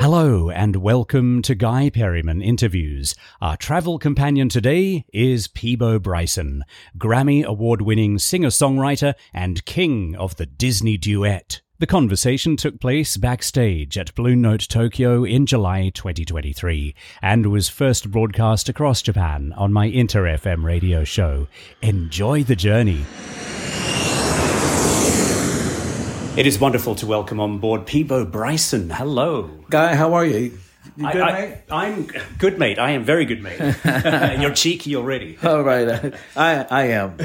Hello and welcome to Guy Perryman Interviews. Our travel companion today is Peabo Bryson, Grammy award winning singer songwriter and king of the Disney duet. The conversation took place backstage at Blue Note Tokyo in July 2023 and was first broadcast across Japan on my Inter FM radio show. Enjoy the journey. It is wonderful to welcome on board Peabo Bryson. Hello. Guy, how are you? You good, I, mate? I, am good, mate. I am very good, mate. You're cheeky already. All right, I I am.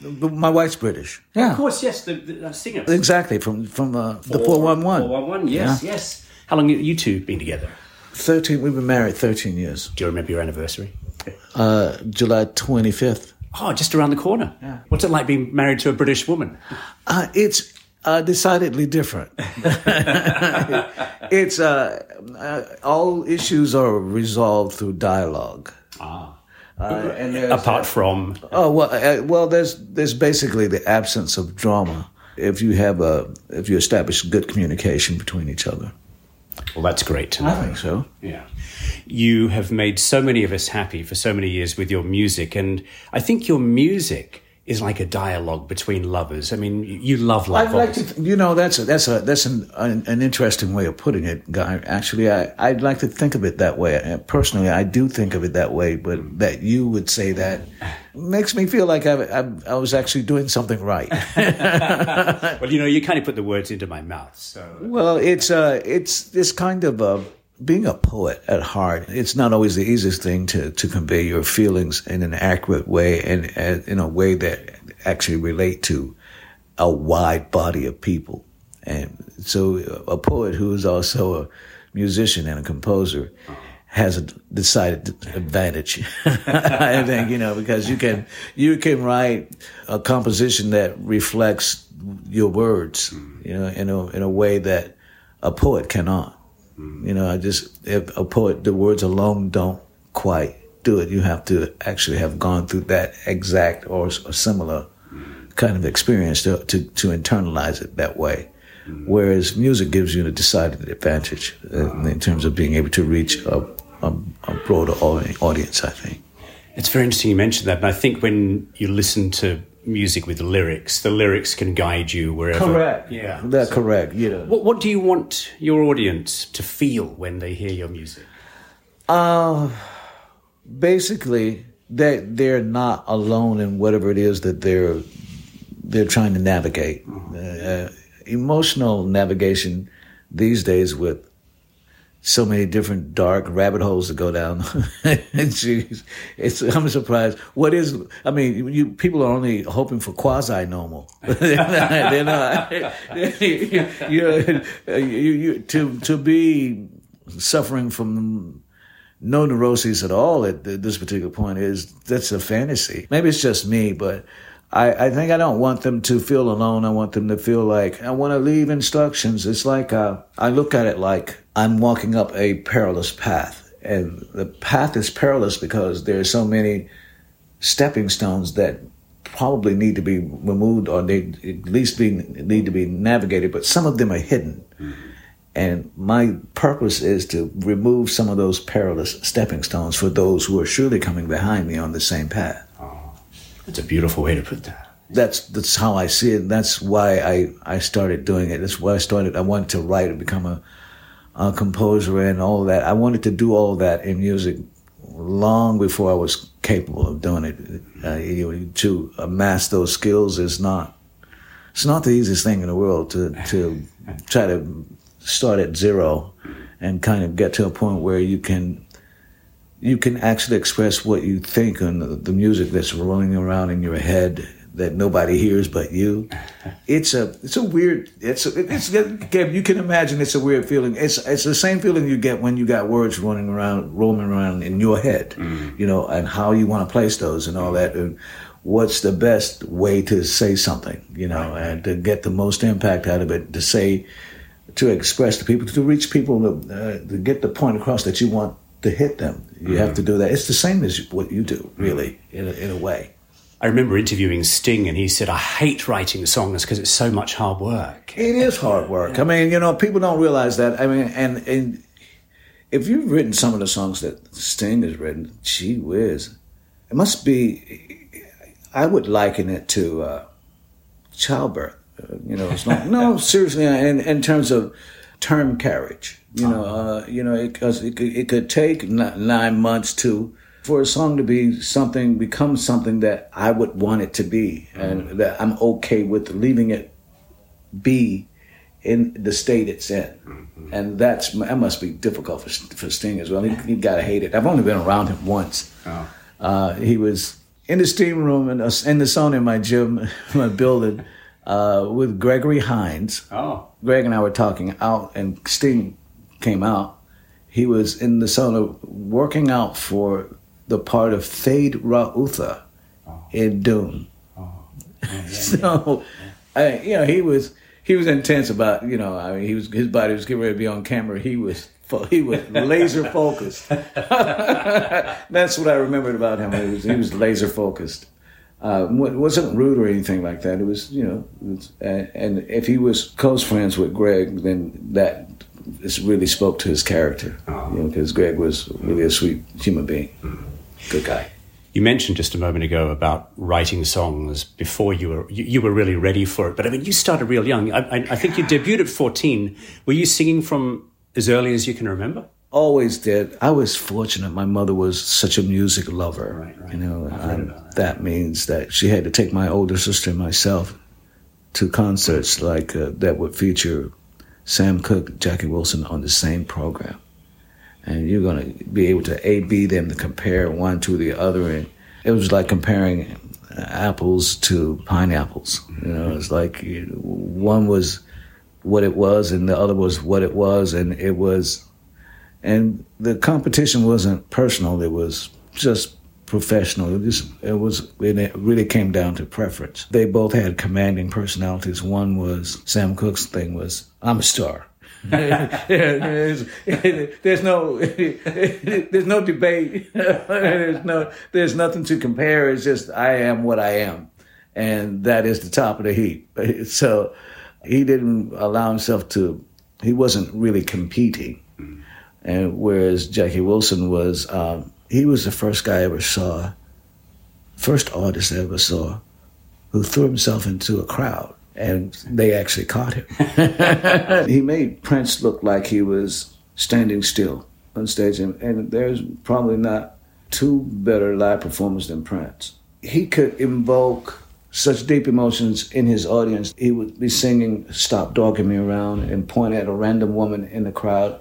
My wife's British. Yeah, Of course, yes, the, the singer. exactly. From from uh, the four one one. 411, yes, yes. How long have you two been together? Thirteen. We've been married thirteen years. Do you remember your anniversary? Uh, July twenty fifth. Oh, just around the corner. Yeah. What's it like being married to a British woman? Uh, it's uh, decidedly different. it's uh, uh, all issues are resolved through dialogue. Ah. Uh, and there's, Apart from. Oh well, uh, well. There's there's basically the absence of drama. If you have a if you establish good communication between each other, Well, that's great to know. I think so. Yeah. You have made so many of us happy for so many years with your music, and I think your music is like a dialogue between lovers. I mean, you love love. I'd like to, you know, that's a, that's a that's an, an an interesting way of putting it, guy. Actually, I I'd like to think of it that way. Uh, Personally, I do think of it that way, but that you would say that makes me feel like I I, I was actually doing something right. Well, you know, you kind of put the words into my mouth, so. well, it's uh it's this kind of uh being a poet at heart, it's not always the easiest thing to, to convey your feelings in an accurate way and, in a way that actually relate to a wide body of people. And so a poet who is also a musician and a composer has a decided advantage. I think, you know, because you can, you can write a composition that reflects your words, you know, in a, in a way that a poet cannot. You know, I just, a poet, the words alone don't quite do it. You have to actually have gone through that exact or, or similar kind of experience to, to, to internalize it that way. Whereas music gives you a decided advantage in terms of being able to reach a, a, a broader audience, I think. It's very interesting you mentioned that, but I think when you listen to music with the lyrics, the lyrics can guide you wherever. Correct. Yeah. That's correct. You know. What, what do you want your audience to feel when they hear your music? Uh, basically, they they're not alone in whatever it is that they're they're trying to navigate. Uh, emotional navigation these days with so many different dark rabbit holes to go down. Jeez, it's I'm surprised. What is? I mean, you people are only hoping for quasi normal. they're not. They're not you, you, you, to to be suffering from no neuroses at all at this particular point is that's a fantasy. Maybe it's just me, but I, I think I don't want them to feel alone. I want them to feel like I want to leave instructions. It's like uh, I look at it like I'm walking up a perilous path, and the path is perilous because there are so many stepping stones that probably need to be removed or they at least be need to be navigated. But some of them are hidden. And my purpose is to remove some of those perilous stepping stones for those who are surely coming behind me on the same path. That's a beautiful way to put that. That's that's how I see it. That's why I, I started doing it. That's why I started. I wanted to write and become a, a composer and all that. I wanted to do all that in music long before I was capable of doing it. Uh, you to amass those skills is not it's not the easiest thing in the world to to try to start at zero and kind of get to a point where you can you can actually express what you think on the, the music that's rolling around in your head that nobody hears but you. It's a it's a weird it's a, it's you can imagine it's a weird feeling. It's it's the same feeling you get when you got words running around rolling around in your head, you know, and how you want to place those and all that. And what's the best way to say something, you know, and to get the most impact out of it, to say, to express to people, to reach people, to, uh, to get the point across that you want to hit them. You have to do that. It's the same as what you do, really, in a, in a way. I remember interviewing Sting, and he said, I hate writing songs because it's so much hard work. It is hard work. I mean, you know, people don't realize that. I mean, and, and if you've written some of the songs that Sting has written, gee whiz, it must be. I would liken it to uh, childbirth. Uh, you know, it's like no, seriously, in in terms of term carriage. You know, uh, you know, because it, it, could, it could take nine months to for a song to be something become something that I would want it to be, and mm-hmm. that I'm okay with leaving it be in the state it's in, mm-hmm. and that's that must be difficult for for Sting as well. He, he gotta hate it. I've only been around him once. Oh. Uh, he was in the steam room in, in the sauna in my gym, my building, uh, with Gregory Hines. Oh. Greg and I were talking out, and Sting came out. He was in the sauna working out for the part of Feyd Rautha oh. in Dune. Oh. Yeah, yeah, so, yeah. I, you know, he was he was intense about you know I mean he was his body was getting ready to be on camera he was he was laser focused that's what I remembered about him he was, he was laser focused uh, it wasn't rude or anything like that it was you know was, and, and if he was close friends with Greg then that really spoke to his character oh. you know because Greg was really a sweet human being mm-hmm. good guy you mentioned just a moment ago about writing songs before you were you, you were really ready for it. But I mean, you started real young. I, I, I, think you debuted at fourteen. Were you singing from as early as you can remember? Always did. I was fortunate. My mother was such a music lover. Right, right. You know, that. that. means that she had to take my older sister and myself to concerts like uh, that would feature Sam Cooke, Jackie Wilson on the same program and you're going to be able to A B them to compare one to the other. And it was like comparing apples to pineapples. You know, it's like one was what it was, and the other was what it was, and it was. And the competition wasn't personal; it was just professional. It, just, it was it really came down to preference. They both had commanding personalities. One was Sam Cooke's thing was I'm a star there's, there's no there's no debate. there's no there's nothing to compare. It's just I am what I am, and that is the top of the heap. So he didn't allow himself to. He wasn't really competing, and whereas Jackie Wilson was, um, he was the first guy I ever saw, first artist I ever saw, who threw himself into a crowd and they actually caught him. he made Prince look like he was standing still on stage, and, and there's probably not two better live performers than Prince. He could invoke such deep emotions in his audience. He would be singing "Stop Dogging Me Around" and point at a random woman in the crowd,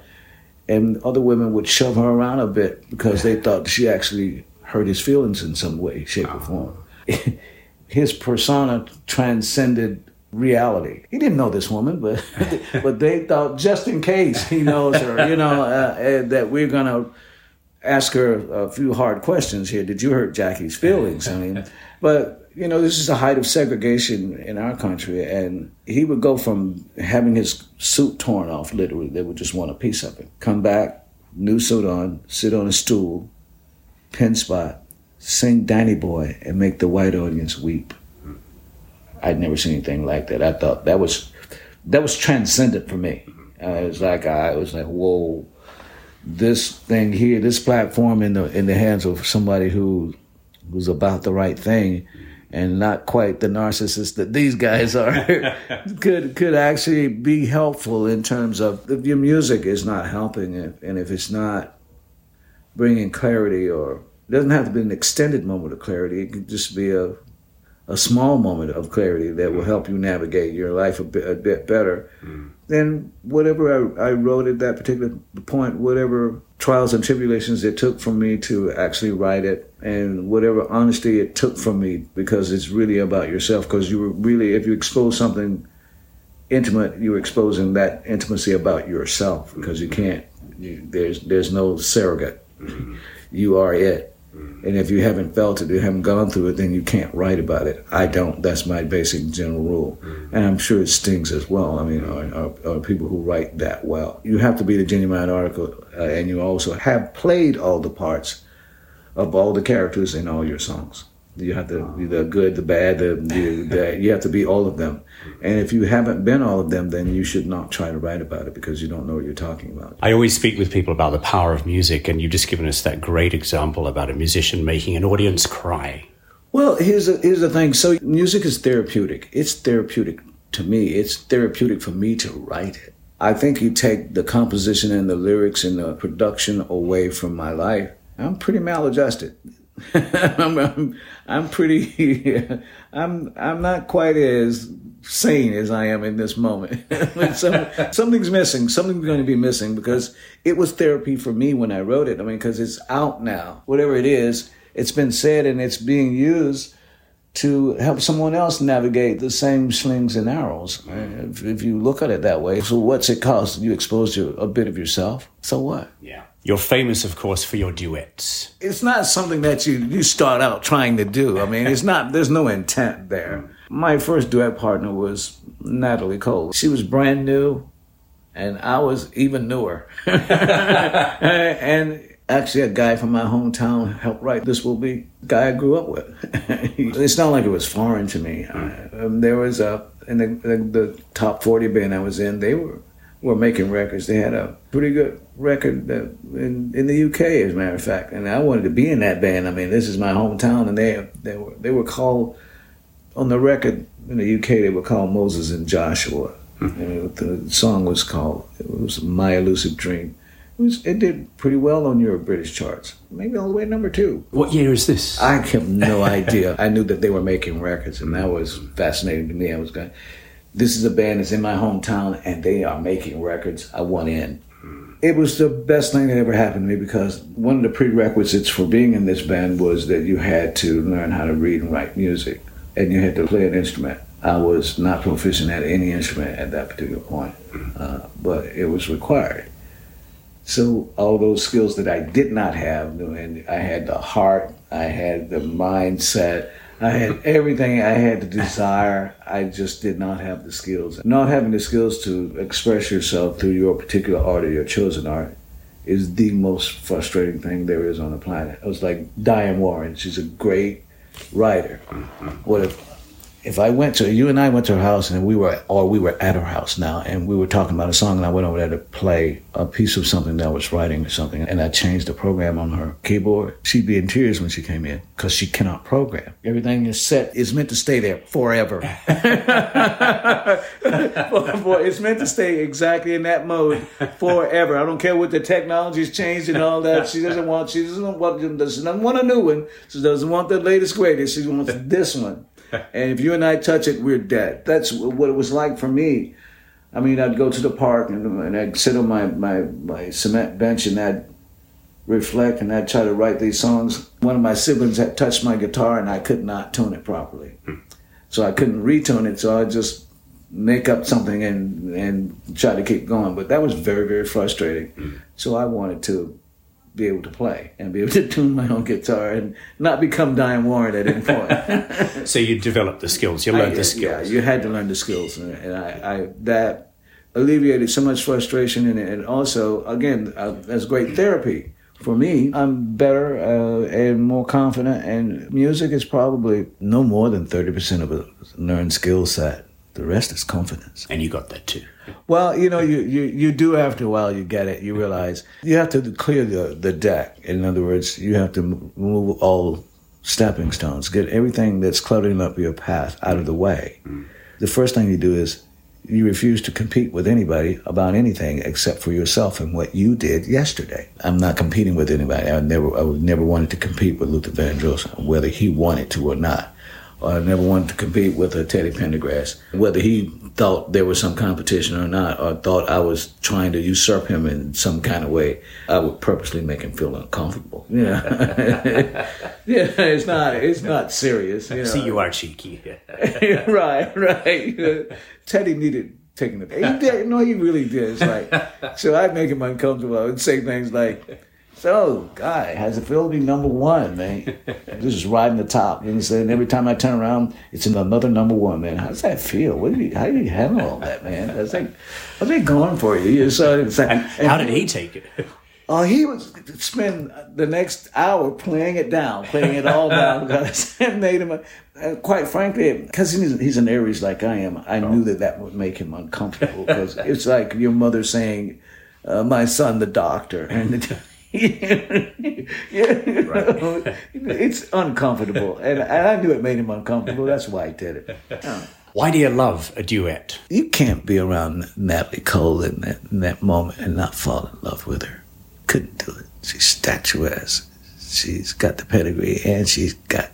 and other women would shove her around a bit because they thought she actually hurt his feelings in some way, shape, or form. his persona transcended reality. He didn't know this woman, but but they thought just in case he knows her, you know, uh, that we're gonna ask her a few hard questions here. Did you hurt Jackie's feelings? I mean, but you know, this is the height of segregation in our country, and he would go from having his suit torn off, literally, they would just want a piece of it. Come back, new suit on, sit on a stool, pin spot, sing Danny Boy, and make the white audience weep. I'd never seen anything like that. I thought that was that was transcendent for me. Uh, it was like I was like, whoa, this thing here, this platform in the in the hands of somebody who was about the right thing and not quite the narcissist that these guys are. Could could actually be helpful in terms of if your music is not helping it, and if it's not bringing clarity or it doesn't have to be an extended moment of clarity it could just be a a small moment of clarity that will help you navigate your life a bit, a bit better, mm. then whatever I, I, wrote at that particular point, whatever trials and tribulations it took from me to actually write it, and whatever honesty it took from me, because it's really about yourself. Because you were really, if you expose something intimate, you're exposing that intimacy about yourself. Because you can't, you, there's there's no surrogate. Mm-hmm. You are it and if you haven't felt it, you haven't gone through it, then you can't write about it. I don't. That's my basic general rule. Mm-hmm. And I'm sure it stings as well. I mean, are, are, are people who write that well. You have to be the genuine article, uh, and you also have played all the parts of all the characters in all your songs. You have to be the good, the bad, the, the, the you have to be all of them. And if you haven't been all of them, then you should not try to write about it because you don't know what you're talking about. I always speak with people about the power of music, and you've just given us that great example about a musician making an audience cry. Well, here's a, here's the thing. So music is therapeutic. It's therapeutic to me. It's therapeutic for me to write it. I think you take the composition and the lyrics and the production away from my life. I'm pretty maladjusted. I'm, I'm, I'm pretty. I'm I'm not quite as sane as I am in this moment. Some, something's missing. Something's going to be missing because it was therapy for me when I wrote it. I mean, because it's out now. Whatever it is, it's been said and it's being used to help someone else navigate the same slings and arrows. If, if you look at it that way, so what's it cost? You exposed your, a bit of yourself. So what? Yeah. You're famous, of course, for your duets. It's not something that you, you start out trying to do. I mean, it's not, there's no intent there. My first duet partner was Natalie Cole. She was brand new, and I was even newer. and actually, a guy from my hometown helped write This Will Be, guy I grew up with. it's not like it was foreign to me. Um, there was a, in the, the, the top 40 band I was in, they were were making records. They had a pretty good record in in the UK, as a matter of fact. And I wanted to be in that band. I mean, this is my hometown, and they they were they were called on the record in the UK. They were called Moses and Joshua. Mm-hmm. And the song was called it was My Elusive Dream. It, was, it did pretty well on your British charts, maybe all the way to number two. What year is this? I have no idea. I knew that they were making records, and that was fascinating to me. I was going this is a band that's in my hometown and they are making records. I want in. It was the best thing that ever happened to me because one of the prerequisites for being in this band was that you had to learn how to read and write music and you had to play an instrument. I was not proficient at any instrument at that particular point, uh, but it was required. So all those skills that I did not have, and I had the heart, I had the mindset, I had everything I had to desire. I just did not have the skills. Not having the skills to express yourself through your particular art or your chosen art is the most frustrating thing there is on the planet. It was like Diane Warren. She's a great writer. Mm-hmm. What if if I went to you and I went to her house and we were or we were at her house now and we were talking about a song and I went over there to play a piece of something that I was writing or something and I changed the program on her keyboard, she'd be in tears when she came in because she cannot program. Everything is set is meant to stay there forever. it's meant to stay exactly in that mode forever. I don't care what the technology's changed and all that. She doesn't want she doesn't want doesn't want a new one. She doesn't want the latest greatest. She wants this one and if you and I touch it, we're dead. That's what it was like for me. I mean, I'd go to the park and, and I'd sit on my, my, my cement bench and I'd reflect and I'd try to write these songs. One of my siblings had touched my guitar and I could not tune it properly. Hmm. So I couldn't retune it, so I'd just make up something and, and try to keep going. But that was very, very frustrating. Hmm. So I wanted to be able to play and be able to tune my own guitar and not become Diane Warren at any point. so you developed the skills, you learned I, the skills. Yeah, you had to learn the skills, and, and I, I, that alleviated so much frustration, and, and also again, uh, that's great therapy. For me, I'm better uh, and more confident, and music is probably no more than 30% of a learned skill set. The rest is confidence. And you got that too. Well, you know, you, you, you do after a while, you get it. You realize you have to clear the, the deck. In other words, you have to move all stepping stones, get everything that's cluttering up your path out of the way. Mm. The first thing you do is you refuse to compete with anybody about anything except for yourself and what you did yesterday. I'm not competing with anybody. I never, I never wanted to compete with Luther Vandross, whether he wanted to or not. I never wanted to compete with a Teddy Pendergrass. Whether he thought there was some competition or not, or thought I was trying to usurp him in some kind of way, I would purposely make him feel uncomfortable. Yeah, yeah, it's not, it's not serious. You know. See, you are cheeky. right, right. Teddy needed taking the. He did. No, he really did. It's like, so I'd make him uncomfortable. I would say things like so, guy, how's it feel to be number one, man? Just riding the top. And, and every time I turn around, it's another number one, man. How does that feel? What do you, how do you handle all that, man? That's like, what's it going for you? So like, and, how did he take it? Oh, he would spend the next hour playing it down, playing it all down because it made him. And quite frankly, because he's, he's an Aries like I am, I knew that that would make him uncomfortable because it's like your mother saying, uh, "My son, the doctor," and. Yeah, right. it's uncomfortable, and, and I knew it made him uncomfortable. That's why I did it. Why do you love a duet? You can't be around Natalie Cole in that, in that moment and not fall in love with her. Couldn't do it. She's statuesque. She's got the pedigree and she's got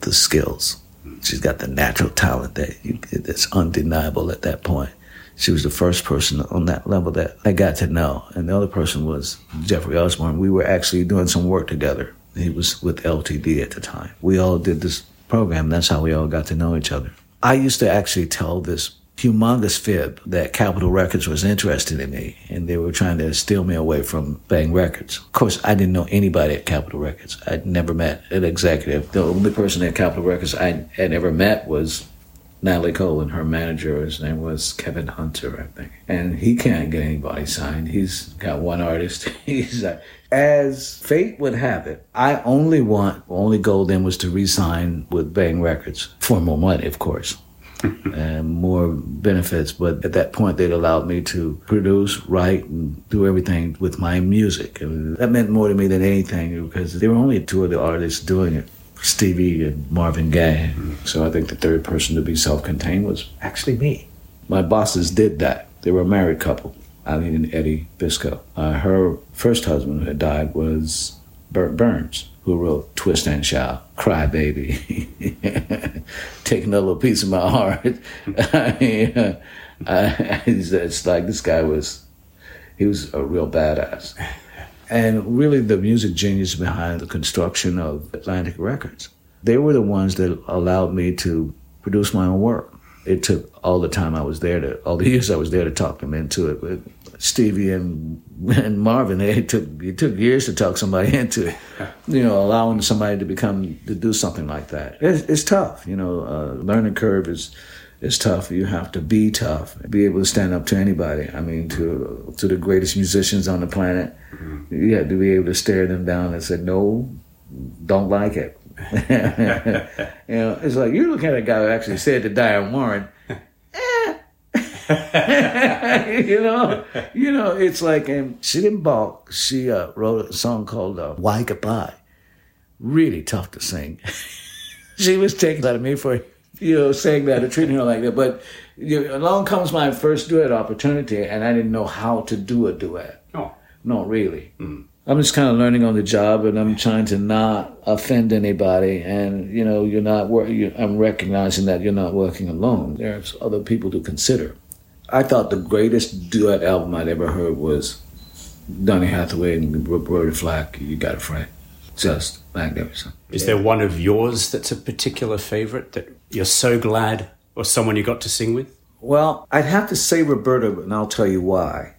the skills. She's got the natural talent that you, that's undeniable at that point. She was the first person on that level that I got to know. And the other person was Jeffrey Osborne. We were actually doing some work together. He was with LTD at the time. We all did this program. That's how we all got to know each other. I used to actually tell this humongous fib that Capitol Records was interested in me and they were trying to steal me away from Bang Records. Of course, I didn't know anybody at Capitol Records. I'd never met an executive. The only person at Capitol Records I had ever met was Natalie Cole and her manager. His name was Kevin Hunter, I think. And he can't get anybody signed. He's got one artist. He's like, as fate would have it, I only want, only goal then was to re-sign with Bang Records for more money, of course. and more benefits. But at that point, they'd allowed me to produce, write, and do everything with my music. And that meant more to me than anything because there were only two of the artists doing it. Stevie and Marvin Gaye. So I think the third person to be self contained was actually me. My bosses did that. They were a married couple, Ilene and Eddie Biscoe. Uh, her first husband who had died was Bert Berns, who wrote Twist and Shout, Cry Baby, Take Another Little Piece of My Heart. I mean, I, it's like this guy was, he was a real badass and really the music genius behind the construction of Atlantic Records. They were the ones that allowed me to produce my own work. It took all the time I was there to, all the years I was there to talk them into it. With Stevie and, and Marvin, it took, it took years to talk somebody into it. You know, allowing somebody to become, to do something like that. It's, it's tough, you know, uh, learning curve is, is tough. You have to be tough, be able to stand up to anybody. I mean, to to the greatest musicians on the planet. Mm-hmm. You have to be able to stare them down and say, "No, don't like it." you know, it's like you're looking at a guy who actually said to Diane Warren, eh. you know, you know, it's like, and she didn't balk. She uh, wrote a song called uh, "Why Goodbye." Really tough to sing. she was taken out of me for you know, saying that or treating her like that. But you know, along comes my first duet opportunity, and I didn't know how to do a duet. Oh. Not really. Mm. I'm just kind of learning on the job, and I'm trying to not offend anybody. And you know, you're not. Wor- I'm recognizing that you're not working alone. There's other people to consider. I thought the greatest duet album I'd ever heard was Donny Hathaway and Roberta Flack. You got a friend. Just magnificent. Is yeah. there one of yours that's a particular favorite that you're so glad or someone you got to sing with? Well, I'd have to say Roberta, and I'll tell you why.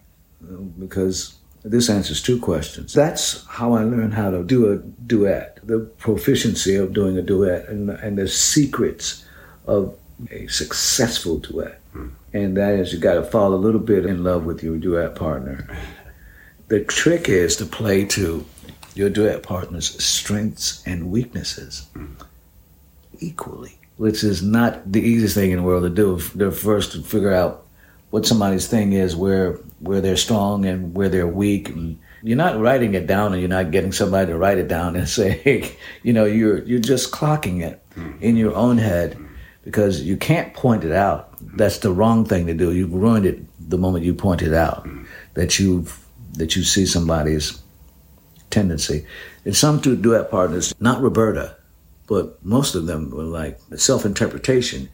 Because this answers two questions. That's how I learned how to do a duet, the proficiency of doing a duet, and, and the secrets of a successful duet. Hmm. And that is you got to fall a little bit in love with your duet partner. The trick is to play to your duet partner's strengths and weaknesses equally which is not the easiest thing in the world to do. They're first to figure out what somebody's thing is, where where they're strong and where they're weak. And you're not writing it down, and you're not getting somebody to write it down and say, hey, you know, you're you're just clocking it in your own head because you can't point it out. That's the wrong thing to do. You've ruined it the moment you point it out that you that you see somebody's tendency. And some duet partners, not Roberta, but most of them were like self-interpretation.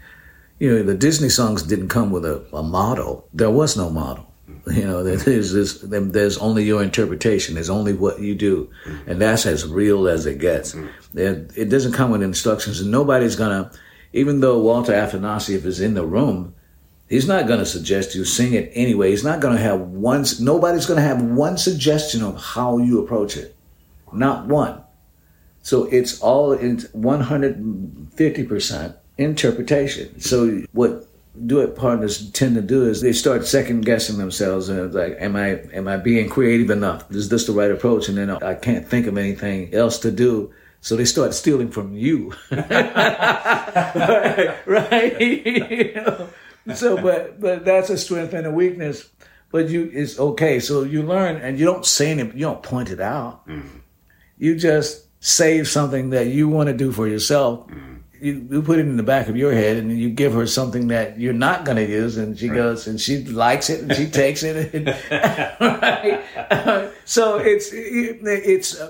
You know, the Disney songs didn't come with a, a model. There was no model. You know, there's this, there's only your interpretation. There's only what you do, and that's as real as it gets. It doesn't come with instructions, and nobody's gonna. Even though Walter Afanasieff is in the room, he's not gonna suggest you sing it anyway. He's not gonna have one. Nobody's gonna have one suggestion of how you approach it. Not one. So it's all in 150% interpretation. So what duet partners tend to do is they start second guessing themselves and it's like, am I am I being creative enough? Is this the right approach? And then I can't think of anything else to do. So they start stealing from you. right? right? So but but that's a strength and a weakness. But you it's okay. So you learn and you don't say anything, you don't point it out. Mm-hmm. You just save something that you want to do for yourself. Mm-hmm you, you put it in the back of your head and you give her something that you're not going to use and she right. goes and she likes it and she takes it and, right? so it's it's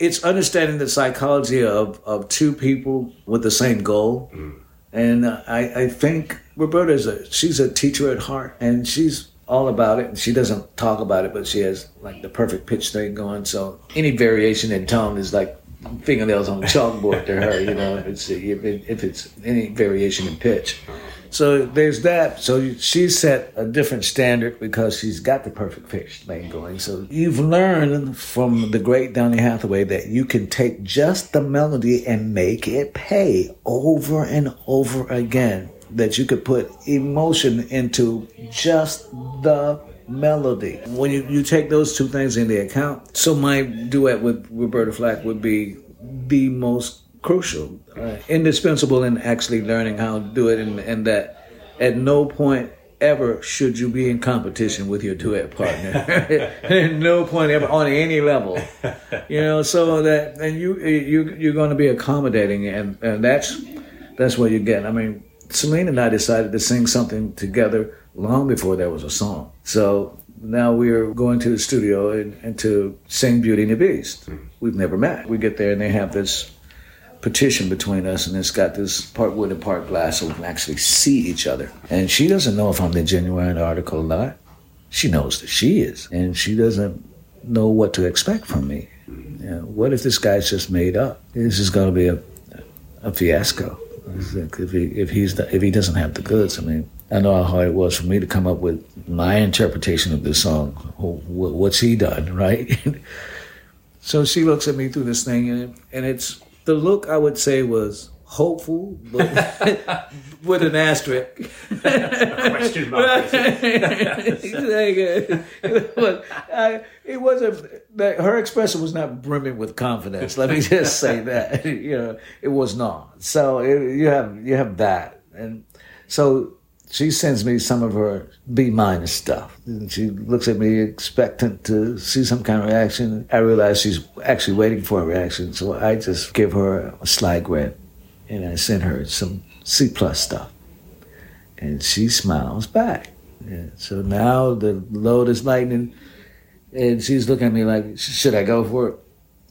it's understanding the psychology of of two people with the same goal mm. and I, I think roberta is a she's a teacher at heart and she's all about it. She doesn't talk about it, but she has like the perfect pitch thing going. So any variation in tone is like fingernails on the chalkboard to her, you know, if it's, if, if it's any variation in pitch. So there's that. So she set a different standard because she's got the perfect pitch thing going. So you've learned from the great Donny Hathaway that you can take just the melody and make it pay over and over again. That you could put emotion into just the melody. When you, you take those two things into account, so my duet with Roberta Flack would be the most crucial, uh, indispensable in actually learning how to do it, and, and that at no point ever should you be in competition with your duet partner. at no point ever on any level, you know. So that and you you you're going to be accommodating, and and that's that's what you get. I mean, Celine and I decided to sing something together long before there was a song. So now we're going to the studio and, and to sing Beauty and the Beast. We've never met. We get there and they have this petition between us, and it's got this part wood and part glass, so we can actually see each other. And she doesn't know if I'm the genuine article or not. She knows that she is, and she doesn't know what to expect from me. You know, what if this guy's just made up? This is going to be a, a fiasco. Uh, if he if he's the, if he doesn't have the goods, I mean, I know how hard it was for me to come up with my interpretation of this song. What's he done, right? so she looks at me through this thing, and, and it's the look I would say was hopeful, but with an asterisk. Question mark. but I, uh, uh, it wasn't. Her expression was not brimming with confidence. Let me just say that. you know, it was not. So it, you have you have that, and so she sends me some of her B minus stuff. And she looks at me expectant to see some kind of reaction. I realize she's actually waiting for a reaction, so I just give her a sly grant and I sent her some C plus stuff. And she smiles back. Yeah. So now the load is lightening, and she's looking at me like, should I go for it?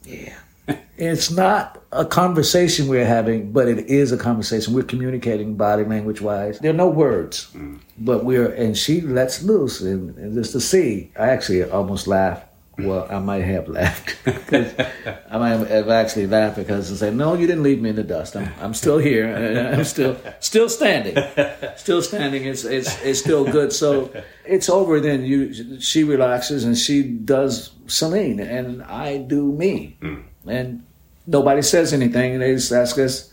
Yeah it's not a conversation we're having, but it is a conversation. We're communicating body language wise. There are no words, mm. but we're, and she lets loose. And, and just to see, I actually almost laughed. Well, I might have laughed. I might have actually laughed because I said, no, you didn't leave me in the dust. I'm, I'm still here. I'm still, still standing, still standing. It's, it's, it's still good. So it's over. Then you, she relaxes and she does Celine and I do me. Mm. And nobody says anything, and they just ask us,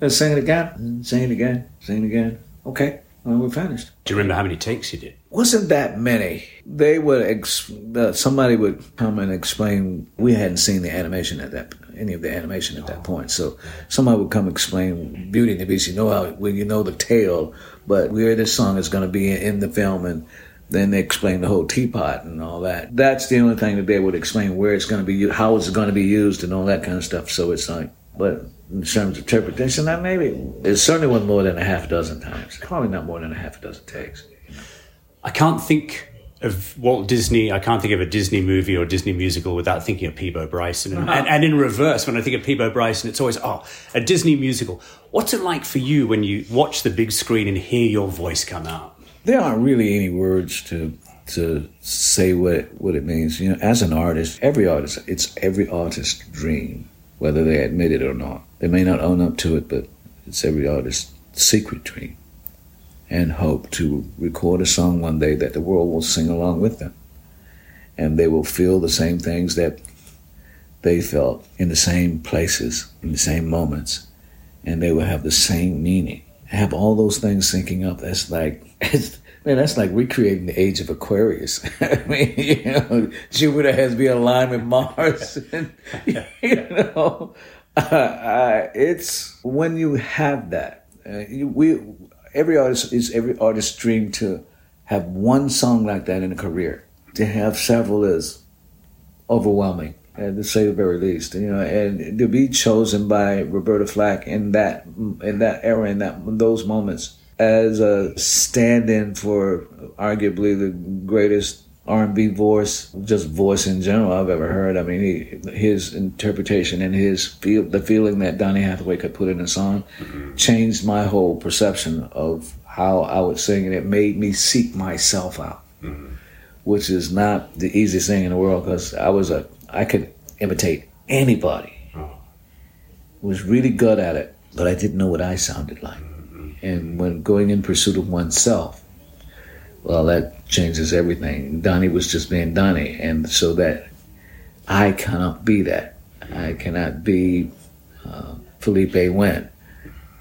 let's sing it again, sing it again, sing it again. Okay, well, we're finished. Do you remember how many takes you did? Wasn't that many. They would, ex- uh, somebody would come and explain, we hadn't seen the animation at that any of the animation at that point. So somebody would come explain Beauty and the Beast. You know how when you know the tale, but where this song is going to be in the film, and then they explain the whole teapot and all that. That's the only thing that they would explain where it's going to be, how it's going to be used, and all that kind of stuff. So it's like, but in terms of interpretation, that maybe it certainly wasn't more than a half dozen times. Probably not more than a half a dozen takes. I can't think of Walt Disney. I can't think of a Disney movie or Disney musical without thinking of Peabo Bryson. And, and, and, in reverse, when I think of Peabo Bryson, it's always oh, a Disney musical. What's it like for you when you watch the big screen and hear your voice come out? there aren't really any words to to say what it, what it means. You know, as an artist, every artist, it's every artist's dream, whether they admit it or not. They may not own up to it, but it's every artist's secret dream and hope to record a song one day that the world will sing along with them. And they will feel the same things that they felt in the same places, in the same moments, and they will have the same meaning have all those things syncing up. That's like, man, that's like recreating the age of Aquarius. I mean, you know, Jupiter has to be aligned with Mars. And, you know, uh, it's when you have that. Uh, you, we every artist is every artist's dream to have one song like that in a career. To have several is overwhelming to say the very least. You know, and to be chosen by Roberta Flack in that in that era, in that in those moments, as a stand-in for arguably the greatest R&B voice, just voice in general I've ever heard. I mean, he, his interpretation and his feel, the feeling that Donny Hathaway could put in a song, mm-hmm. changed my whole perception of how I would sing, and it made me seek myself out, mm-hmm. which is not the easiest thing in the world because I was a I could imitate anybody. Oh. Was really good at it, but I didn't know what I sounded like. Mm-hmm. And when going in pursuit of oneself, well, that changes everything. Donny was just being Donny, and so that I cannot be that. I cannot be uh, Felipe when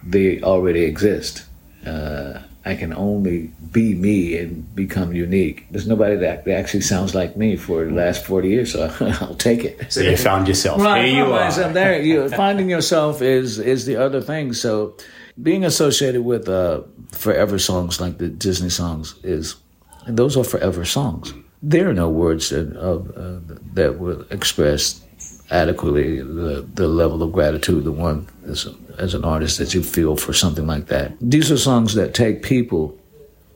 they already exist. Uh, I can only be me and become unique. There's nobody that actually sounds like me for the last 40 years, so I'll take it. So you found yourself. Well, Here you are. There, you, finding yourself is is the other thing. So being associated with uh, forever songs like the Disney songs is, those are forever songs. There are no words that, uh, that will express adequately the, the level of gratitude the one as, as an artist that you feel for something like that. These are songs that take people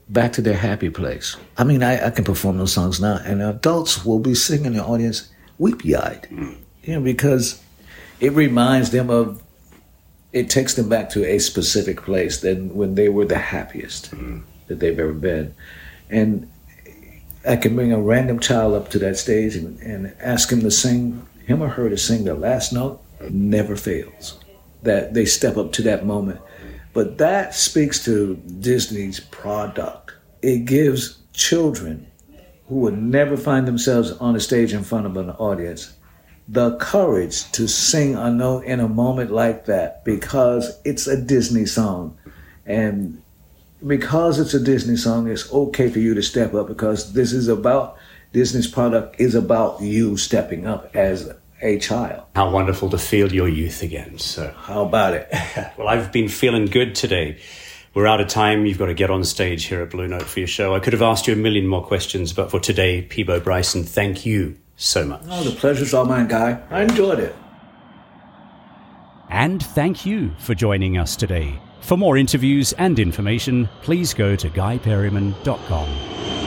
back to their happy place. I mean, I, I can perform those songs now, and adults will be singing in the audience weepy eyed, you know, because it reminds them of, it takes them back to a specific place than when they were the happiest mm. that they've ever been. And I can bring a random child up to that stage and, and ask him to sing him or her to sing the last note never fails. That they step up to that moment. But that speaks to Disney's product. It gives children who would never find themselves on a stage in front of an audience the courage to sing a note in a moment like that because it's a Disney song. And because it's a Disney song, it's okay for you to step up because this is about Disney's product is about you stepping up as a child. How wonderful to feel your youth again. So how about it? well, I've been feeling good today. We're out of time. You've got to get on stage here at Blue Note for your show. I could have asked you a million more questions, but for today, Peabo Bryson, thank you so much. Oh, the pleasure's all mine, Guy. I enjoyed it. And thank you for joining us today. For more interviews and information, please go to guyperryman.com.